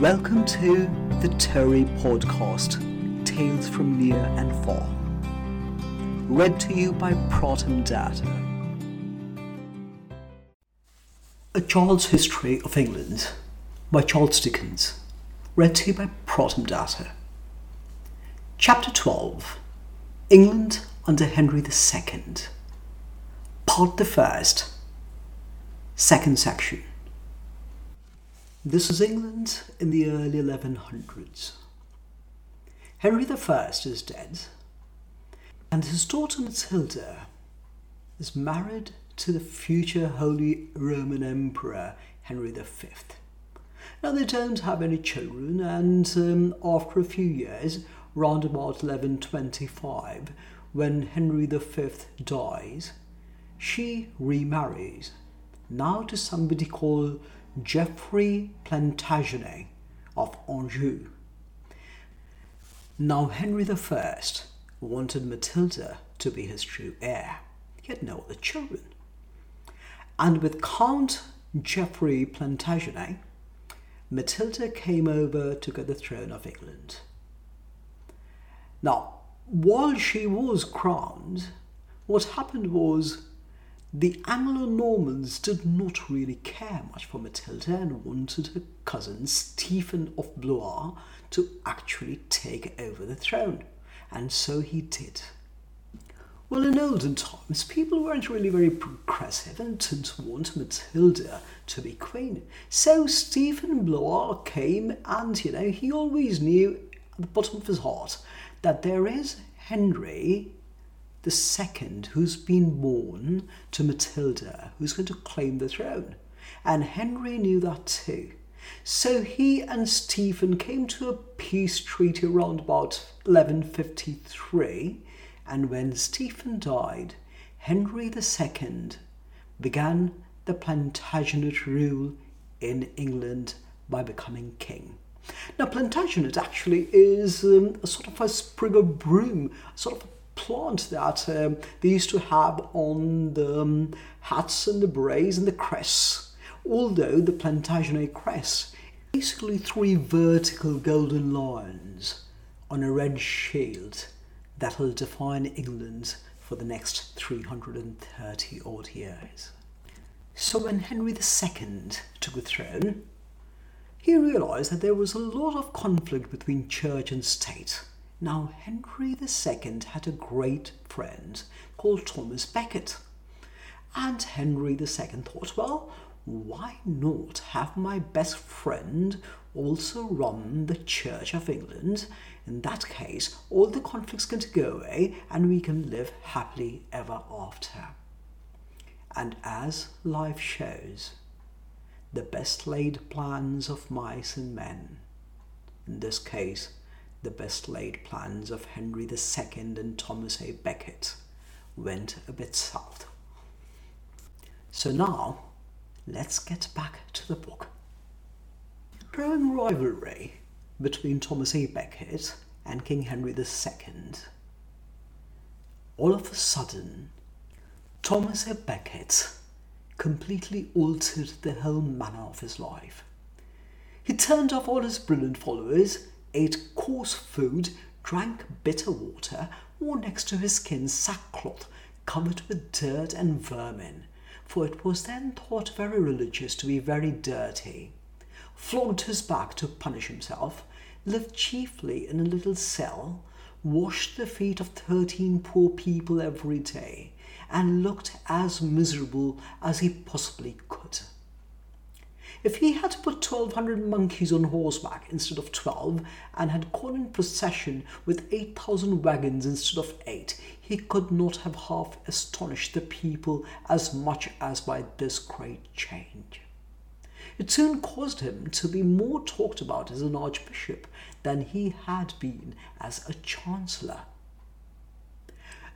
Welcome to the Terry Podcast Tales from Near and Far. Read to you by Proton Data. A Child's History of England by Charles Dickens. Read to you by Proton Data. Chapter 12 England under Henry II. Part the First. Second section. This is England in the early 1100s. Henry I is dead, and his daughter Matilda is married to the future Holy Roman Emperor Henry V. Now, they don't have any children, and um, after a few years, round about 1125, when Henry V dies, she remarries, now to somebody called Geoffrey Plantagenet of Anjou. Now, Henry I wanted Matilda to be his true heir. He had no other children. And with Count Geoffrey Plantagenet, Matilda came over to get the throne of England. Now, while she was crowned, what happened was the Anglo Normans did not really care much for Matilda and wanted her cousin Stephen of Blois to actually take over the throne. And so he did. Well, in olden times, people weren't really very progressive and didn't want Matilda to be queen. So Stephen Blois came and, you know, he always knew at the bottom of his heart that there is Henry the second who's been born to Matilda, who's going to claim the throne. And Henry knew that too. So he and Stephen came to a peace treaty around about 1153, and when Stephen died, Henry II began the Plantagenet rule in England by becoming king. Now, Plantagenet actually is um, a sort of a sprig of broom, sort of plant that um, they used to have on the um, hats and the berets and the crests. Although the Plantagenet crest, basically three vertical golden lions on a red shield that will define England for the next 330 odd years. So when Henry II took the throne, he realized that there was a lot of conflict between church and state now, Henry II had a great friend called Thomas Becket. And Henry II thought, well, why not have my best friend also run the Church of England? In that case, all the conflicts can go away and we can live happily ever after. And as life shows, the best laid plans of mice and men, in this case, the best laid plans of Henry II and Thomas A. Becket went a bit south. So now, let's get back to the book. Growing rivalry between Thomas A. Becket and King Henry II. All of a sudden, Thomas A. Becket completely altered the whole manner of his life. He turned off all his brilliant followers ate coarse food, drank bitter water, wore next to his skin sackcloth covered with dirt and vermin, for it was then thought very religious to be very dirty, flogged his back to punish himself, lived chiefly in a little cell, washed the feet of thirteen poor people every day, and looked as miserable as he possibly could. If he had put 1200 monkeys on horseback instead of 12 and had gone in procession with 8,000 wagons instead of 8, he could not have half astonished the people as much as by this great change. It soon caused him to be more talked about as an archbishop than he had been as a chancellor.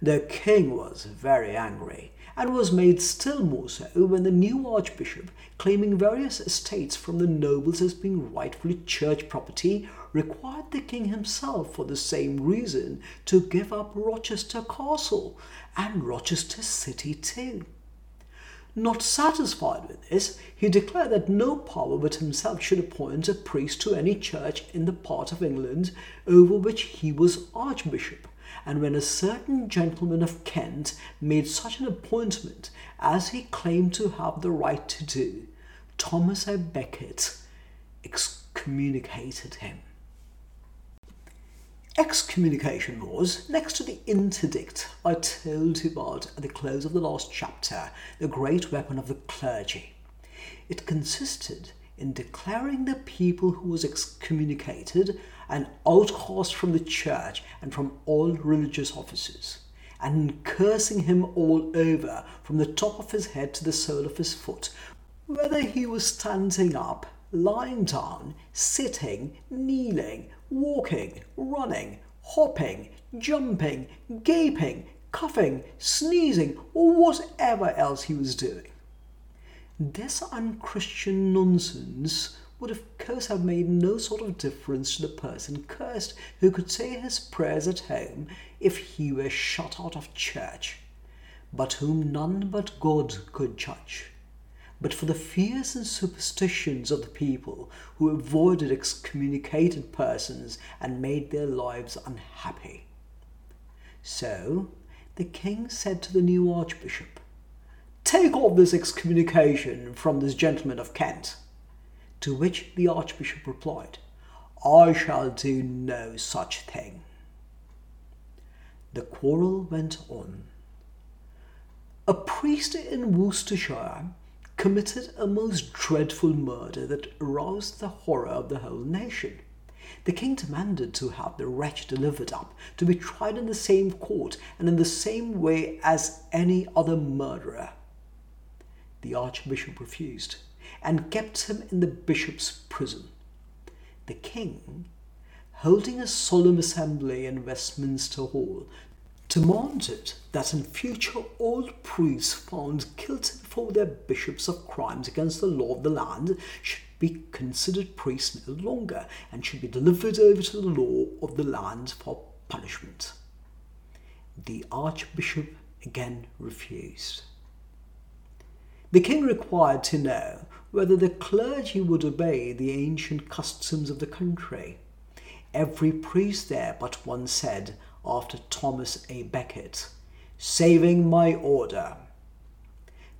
The king was very angry and was made still more so when the new archbishop, claiming various estates from the nobles as being rightfully church property, required the king himself, for the same reason, to give up Rochester Castle and Rochester City too. Not satisfied with this, he declared that no power but himself should appoint a priest to any church in the part of England over which he was archbishop, and when a certain gentleman of Kent made such an appointment as he claimed to have the right to do, Thomas a Becket excommunicated him. Excommunication was, next to the interdict I told you about at the close of the last chapter, the great weapon of the clergy. It consisted in declaring the people who was excommunicated an outcast from the church and from all religious offices, and cursing him all over from the top of his head to the sole of his foot, whether he was standing up, lying down, sitting, kneeling, walking, running, hopping, jumping, gaping, coughing, sneezing, or whatever else he was doing. This unchristian nonsense would of course have made no sort of difference to the person cursed who could say his prayers at home if he were shut out of church, but whom none but God could judge but for the fears and superstitions of the people who avoided excommunicated persons and made their lives unhappy. So the king said to the new archbishop, Take off this excommunication from this gentleman of Kent. To which the archbishop replied, I shall do no such thing. The quarrel went on. A priest in Worcestershire committed a most dreadful murder that aroused the horror of the whole nation. The king demanded to have the wretch delivered up, to be tried in the same court and in the same way as any other murderer. The archbishop refused and kept him in the bishop's prison. The king, holding a solemn assembly in Westminster Hall, demanded that in future all priests found guilty before their bishops of crimes against the law of the land should be considered priests no longer and should be delivered over to the law of the land for punishment. The archbishop again refused. The king required to know whether the clergy would obey the ancient customs of the country. Every priest there but one said, after Thomas A. Becket, saving my order.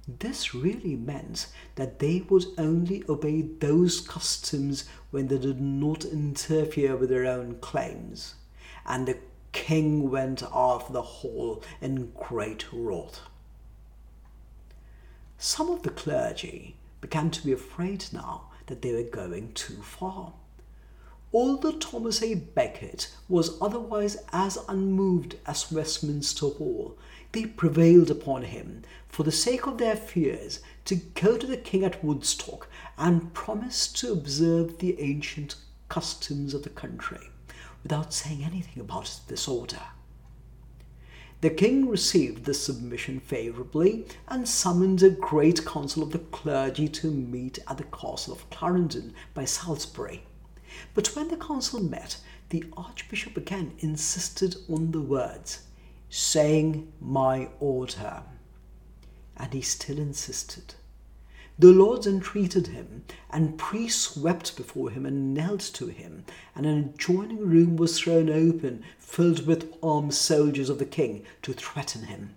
This really meant that they would only obey those customs when they did not interfere with their own claims, and the king went out of the hall in great wrath. Some of the clergy began to be afraid now that they were going too far. Although Thomas A. Becket was otherwise as unmoved as Westminster Hall, they prevailed upon him, for the sake of their fears, to go to the king at Woodstock and promise to observe the ancient customs of the country, without saying anything about his disorder. The king received this submission favourably and summoned a great council of the clergy to meet at the castle of Clarendon by Salisbury. But when the council met, the archbishop again insisted on the words, saying my order. And he still insisted. The lords entreated him, and priests wept before him and knelt to him, and an adjoining room was thrown open, filled with armed soldiers of the king, to threaten him.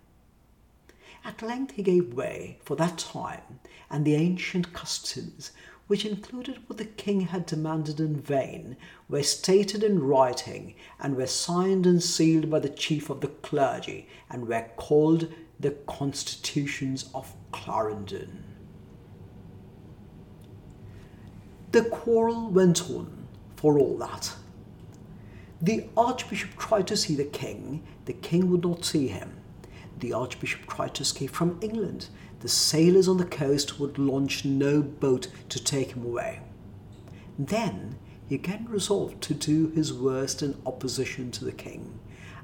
At length he gave way for that time, and the ancient customs which included what the king had demanded in vain, were stated in writing and were signed and sealed by the chief of the clergy and were called the Constitutions of Clarendon. The quarrel went on for all that. The archbishop tried to see the king, the king would not see him. The archbishop tried to escape from England, the sailors on the coast would launch no boat to take him away. Then he again resolved to do his worst in opposition to the king,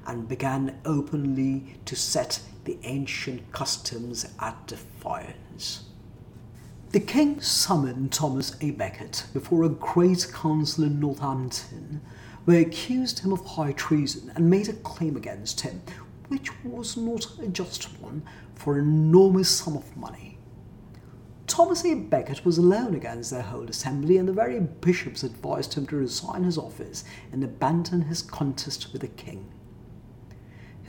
and began openly to set the ancient customs at defiance. The king summoned Thomas A. Becket before a great council in Northampton, where accused him of high treason and made a claim against him which was not a just one, for an enormous sum of money. Thomas A. Becket was alone against their whole assembly, and the very bishops advised him to resign his office and abandon his contest with the king.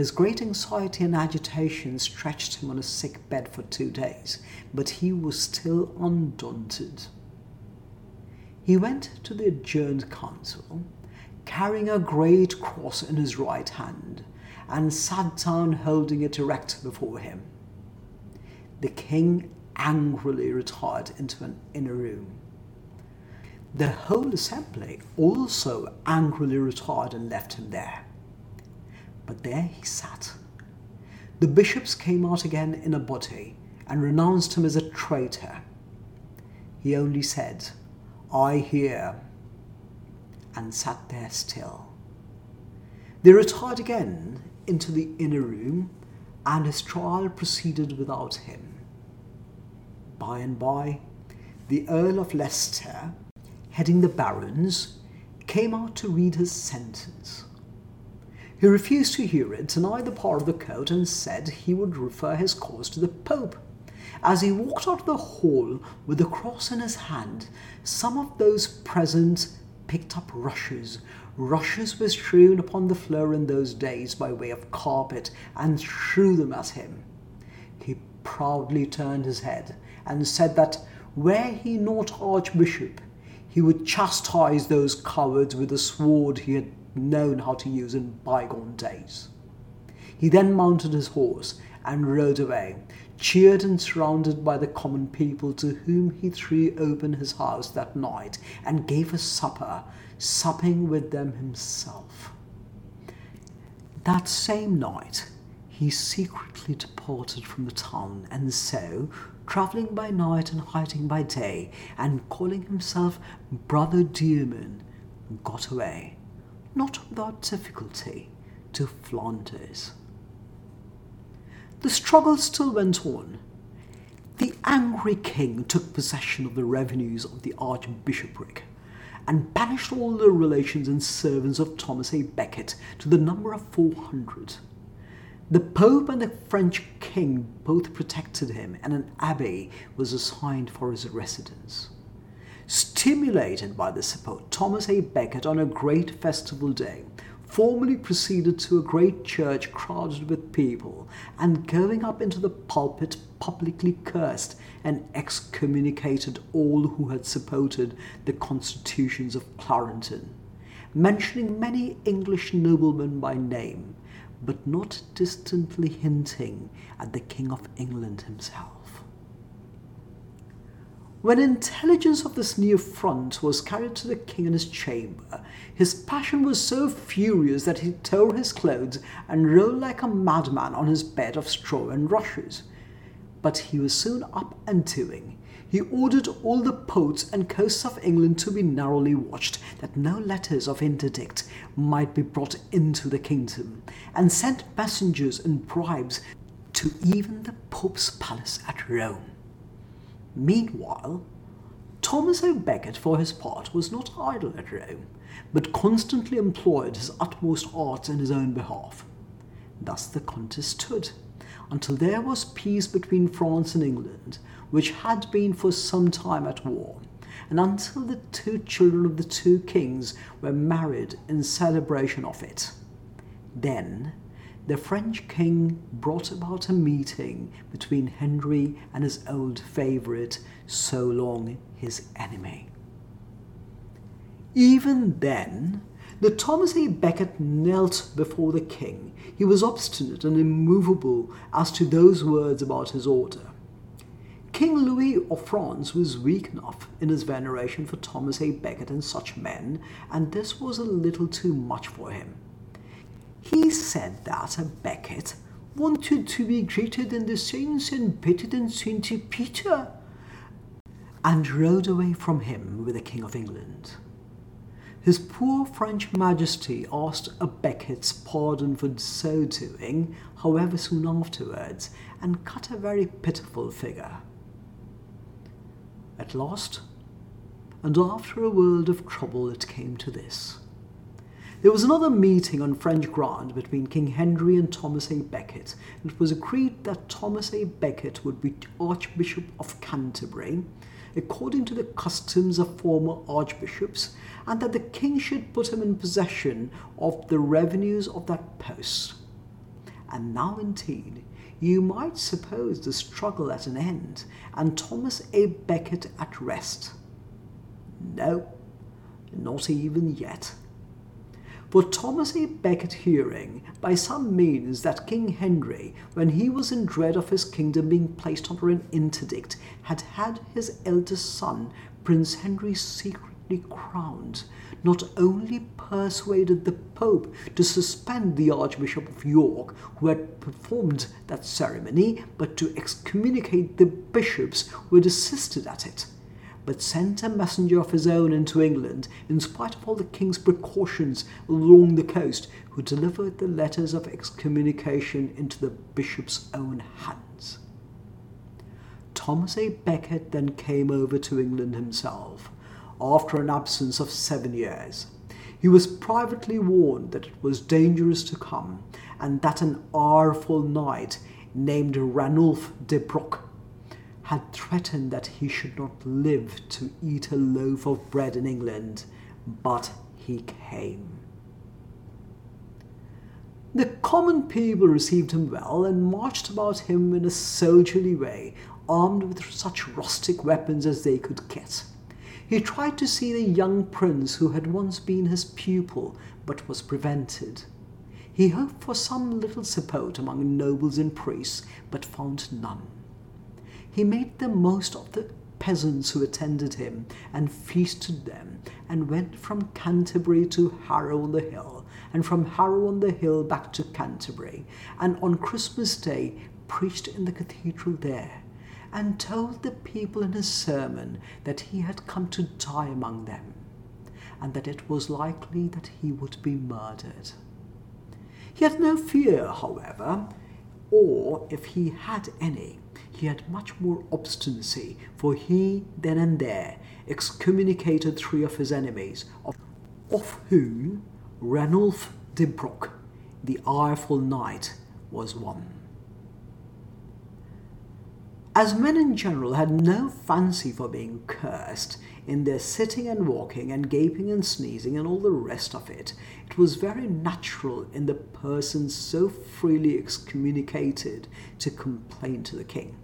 His great anxiety and agitation stretched him on a sick bed for two days, but he was still undaunted. He went to the adjourned council, carrying a great cross in his right hand, and sat down holding it erect before him. The king angrily retired into an inner room. The whole assembly also angrily retired and left him there. But there he sat. The bishops came out again in a body and renounced him as a traitor. He only said, I hear, and sat there still. They retired again into the inner room, and his trial proceeded without him. By and by, the Earl of Leicester, heading the barons, came out to read his sentence. He refused to hear it, denied the power of the court, and said he would refer his cause to the Pope. As he walked out of the hall with the cross in his hand, some of those present picked up rushes. Rushes were strewn upon the floor in those days by way of carpet and threw them at him. He proudly turned his head and said that were he not archbishop, he would chastise those cowards with the sword he had known how to use in bygone days. He then mounted his horse and rode away, cheered and surrounded by the common people to whom he threw open his house that night and gave a supper, supping with them himself. That same night, he secretly departed from the town, and so, travelling by night and hiding by day, and calling himself Brother Derman, got away, not without difficulty, to Flanders. The struggle still went on. The angry king took possession of the revenues of the archbishopric and banished all the relations and servants of Thomas A. Becket to the number of 400. The Pope and the French king both protected him, and an abbey was assigned for his residence. Stimulated by this support, Thomas A. Becket, on a great festival day, formally proceeded to a great church crowded with people, and going up into the pulpit, publicly cursed and excommunicated all who had supported the constitutions of Clarendon, mentioning many English noblemen by name, but not distantly hinting at the King of England himself. When intelligence of this new front was carried to the king in his chamber, his passion was so furious that he tore his clothes and rolled like a madman on his bed of straw and rushes. But he was soon up and doing. He ordered all the ports and coasts of England to be narrowly watched, that no letters of interdict might be brought into the kingdom, and sent messengers and bribes to even the Pope's palace at Rome. Meanwhile, Thomas A. Becket, for his part, was not idle at Rome, but constantly employed his utmost arts in his own behalf. Thus the contest stood, until there was peace between France and England, which had been for some time at war, and until the two children of the two kings were married in celebration of it. Then the French king brought about a meeting between Henry and his old favourite, so long his enemy. Even then, the Thomas A. Becket knelt before the king. He was obstinate and immovable as to those words about his order. King Louis of France was weak enough in his veneration for Thomas A. Becket and such men, and this was a little too much for him. He said that Becket wanted to be greater than the saints and better than Saint Peter, and rode away from him with the King of England. His poor French Majesty asked a Becket's pardon for so doing, however, soon afterwards, and cut a very pitiful figure. At last, and after a world of trouble, it came to this. There was another meeting on French ground between King Henry and Thomas A. Becket. And it was agreed that Thomas A. Becket would be Archbishop of Canterbury, according to the customs of former archbishops, and that the king should put him in possession of the revenues of that post. And now, indeed, you might suppose the struggle at an end and Thomas A. Becket at rest. No, not even yet. For Thomas A. Becket hearing, by some means, that King Henry, when he was in dread of his kingdom being placed under an interdict, had had his eldest son, Prince Henry, secretly crowned, not only persuaded the Pope to suspend the Archbishop of York, who had performed that ceremony, but to excommunicate the bishops who had assisted at it, but sent a messenger of his own into England, in spite of all the king's precautions along the coast, who delivered the letters of excommunication into the bishop's own hands. Thomas A. Becket then came over to England himself after an absence of seven years. He was privately warned that it was dangerous to come, and that an ireful knight named Ranulph de Broc had threatened that he should not live to eat a loaf of bread in England, but he came. The common people received him well and marched about him in a soldierly way, armed with such rustic weapons as they could get. He tried to see the young prince who had once been his pupil, but was prevented. He hoped for some little support among nobles and priests, but found none. He made the most of the peasants who attended him and feasted them, and went from Canterbury to Harrow on the Hill, and from Harrow on the Hill back to Canterbury, and on Christmas Day preached in the cathedral there and told the people in his sermon that he had come to die among them, and that it was likely that he would be murdered. He had no fear, however, or if he had any, he had much more obstinacy, for he then and there excommunicated three of his enemies, of, of whom Ranulph de Broc, the ireful knight, was one. As men in general had no fancy for being cursed, in their sitting and walking and gaping and sneezing and all the rest of it, it was very natural in the person so freely excommunicated to complain to the king.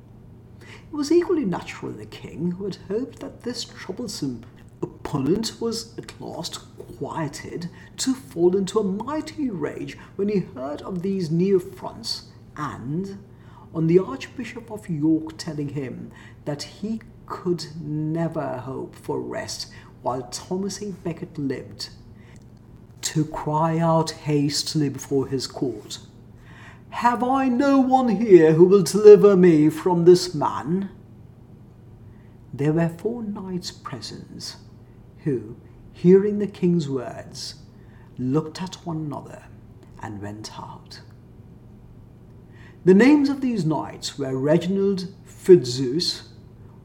It was equally natural the king, who had hoped that this troublesome opponent was at last quieted, to fall into a mighty rage when he heard of these new affronts, and, on the Archbishop of York telling him that he could never hope for rest while Thomas A. Becket lived, to cry out hastily before his court, Have I no one here who will deliver me from this man? There were four knights present, who, hearing the king's words, looked at one another and went out. The names of these knights were Reginald Fitzurse,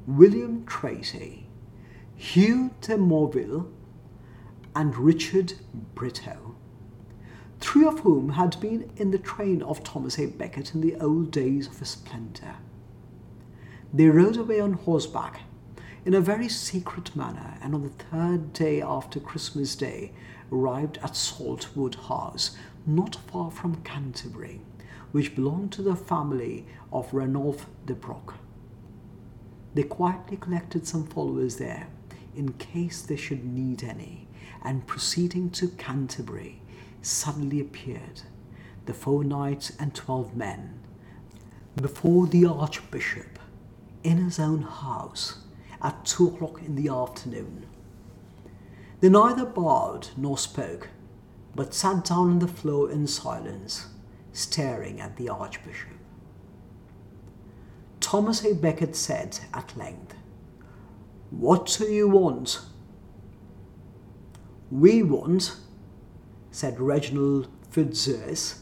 William Tracy, Hugh de Morville, and Richard Brito, three of whom had been in the train of Thomas A. Becket in the old days of his splendour. They rode away on horseback in a very secret manner, and on the third day after Christmas Day arrived at Saltwood House, not far from Canterbury which belonged to the family of Ranulph de Broc. They quietly collected some followers there, in case they should need any, and proceeding to Canterbury, suddenly appeared, the four knights and twelve men, before the Archbishop, in his own house, at two o'clock in the afternoon. They neither bowed nor spoke, but sat down on the floor in silence staring at the Archbishop. Thomas A. Becket said at length, What do you want? We want, said Reginald Fitzurse,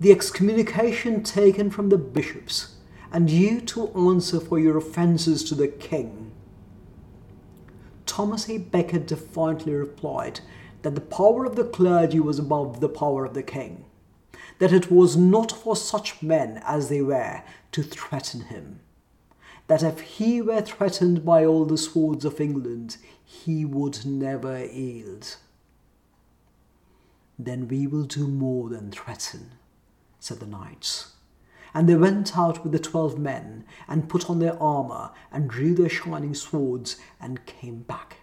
the excommunication taken from the bishops, and you to answer for your offences to the king. Thomas A. Becket defiantly replied that the power of the clergy was above the power of the king, that it was not for such men as they were to threaten him, that if he were threatened by all the swords of England, he would never yield. Then we will do more than threaten, said the knights. And they went out with the twelve men, and put on their armour, and drew their shining swords, and came back.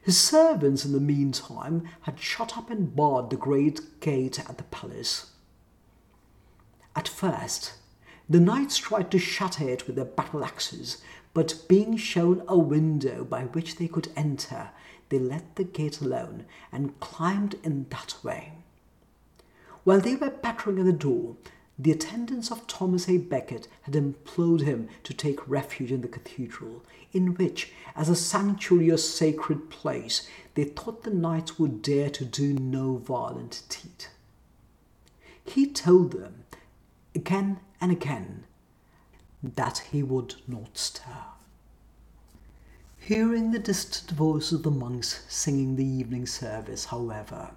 His servants, in the meantime, had shut up and barred the great gate at the palace. At first, the knights tried to shatter it with their battle axes, but being shown a window by which they could enter, they let the gate alone and climbed in that way. While they were battering at the door, the attendants of Thomas A. Becket had implored him to take refuge in the cathedral, in which, as a sanctuary or sacred place, they thought the knights would dare to do no violent deed. He told them, again and again, that he would not stir. Hearing the distant voice of the monks singing the evening service, however,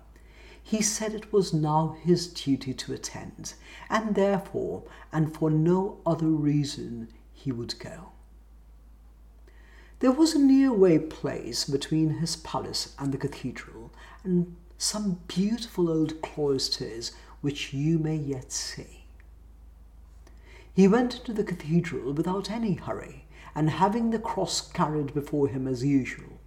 he said it was now his duty to attend, and therefore, and for no other reason, he would go. There was a near-way place between his palace and the cathedral, and some beautiful old cloisters which you may yet see. He went into the cathedral without any hurry, and having the cross carried before him as usual.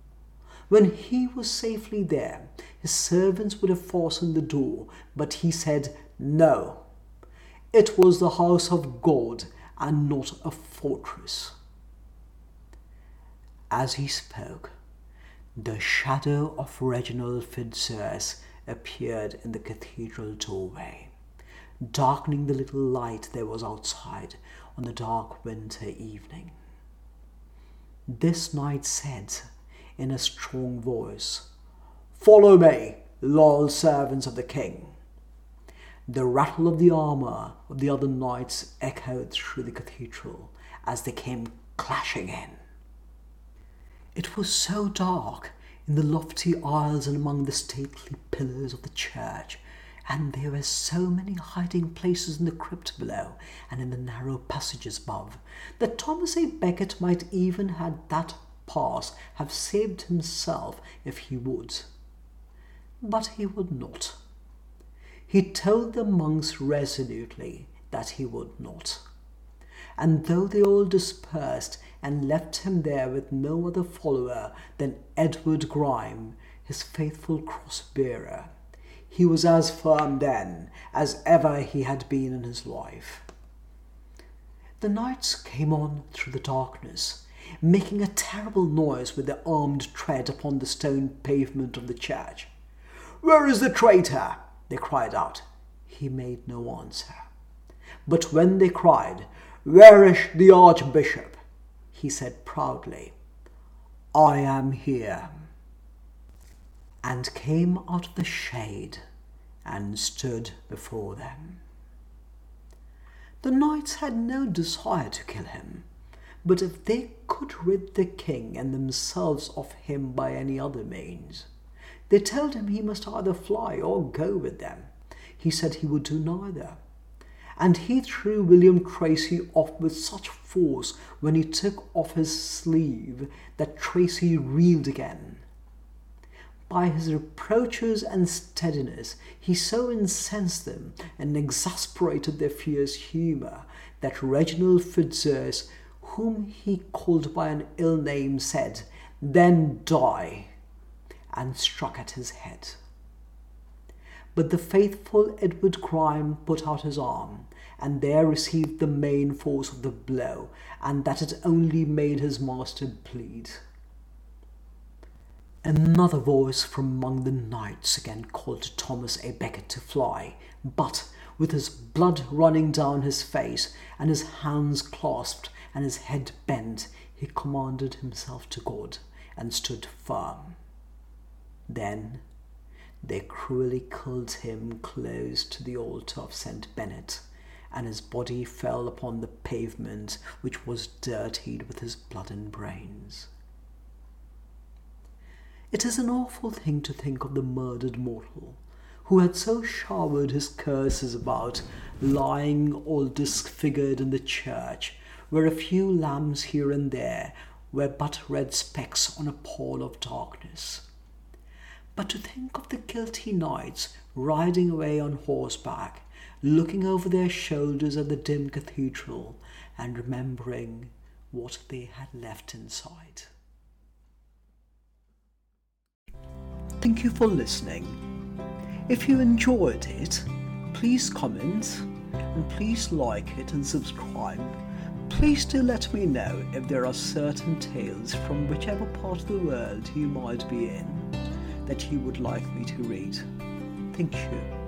When he was safely there, his servants would have fastened the door, but he said, No. It was the house of God and not a fortress. As he spoke, the shadow of Reginald Fitzurse appeared in the cathedral doorway, darkening the little light there was outside on the dark winter evening. This knight said in a strong voice, Follow me, loyal servants of the king. The rattle of the armour of the other knights echoed through the cathedral as they came clashing in. It was so dark in the lofty aisles and among the stately pillars of the church and there were so many hiding places in the crypt below and in the narrow passages above that Thomas A. Becket might even had that pass have saved himself if he would. But he would not. He told the monks resolutely that he would not. And though they all dispersed and left him there with no other follower than Edward Grime, his faithful cross bearer, he was as firm then as ever he had been in his life. The knights came on through the darkness, making a terrible noise with their armed tread upon the stone pavement of the church. Where is the traitor? they cried out. He made no answer. But when they cried, Where is the archbishop? he said proudly, I am here and came out of the shade and stood before them. The knights had no desire to kill him, but if they could rid the king and themselves of him by any other means, they told him he must either fly or go with them. He said he would do neither. And he threw William Tracy off with such force when he took off his sleeve that Tracy reeled again by his reproaches and steadiness, he so incensed them and exasperated their fierce humour that Reginald Fitzurse, whom he called by an ill name, said, Then die, and struck at his head. But the faithful Edward Grime put out his arm, and there received the main force of the blow, and that it only made his master bleed. Another voice from among the knights again called to Thomas A. Becket to fly, but with his blood running down his face, and his hands clasped, and his head bent, he commanded himself to God, and stood firm. Then they cruelly killed him close to the altar of St. Bennet, and his body fell upon the pavement, which was dirtied with his blood and brains. It is an awful thing to think of the murdered mortal who had so showered his curses about, lying all disfigured in the church, where a few lamps here and there were but red specks on a pall of darkness. But to think of the guilty knights riding away on horseback, looking over their shoulders at the dim cathedral, and remembering what they had left inside. Thank you for listening. If you enjoyed it, please comment and please like it and subscribe. Please do let me know if there are certain tales from whichever part of the world you might be in that you would like me to read. Thank you.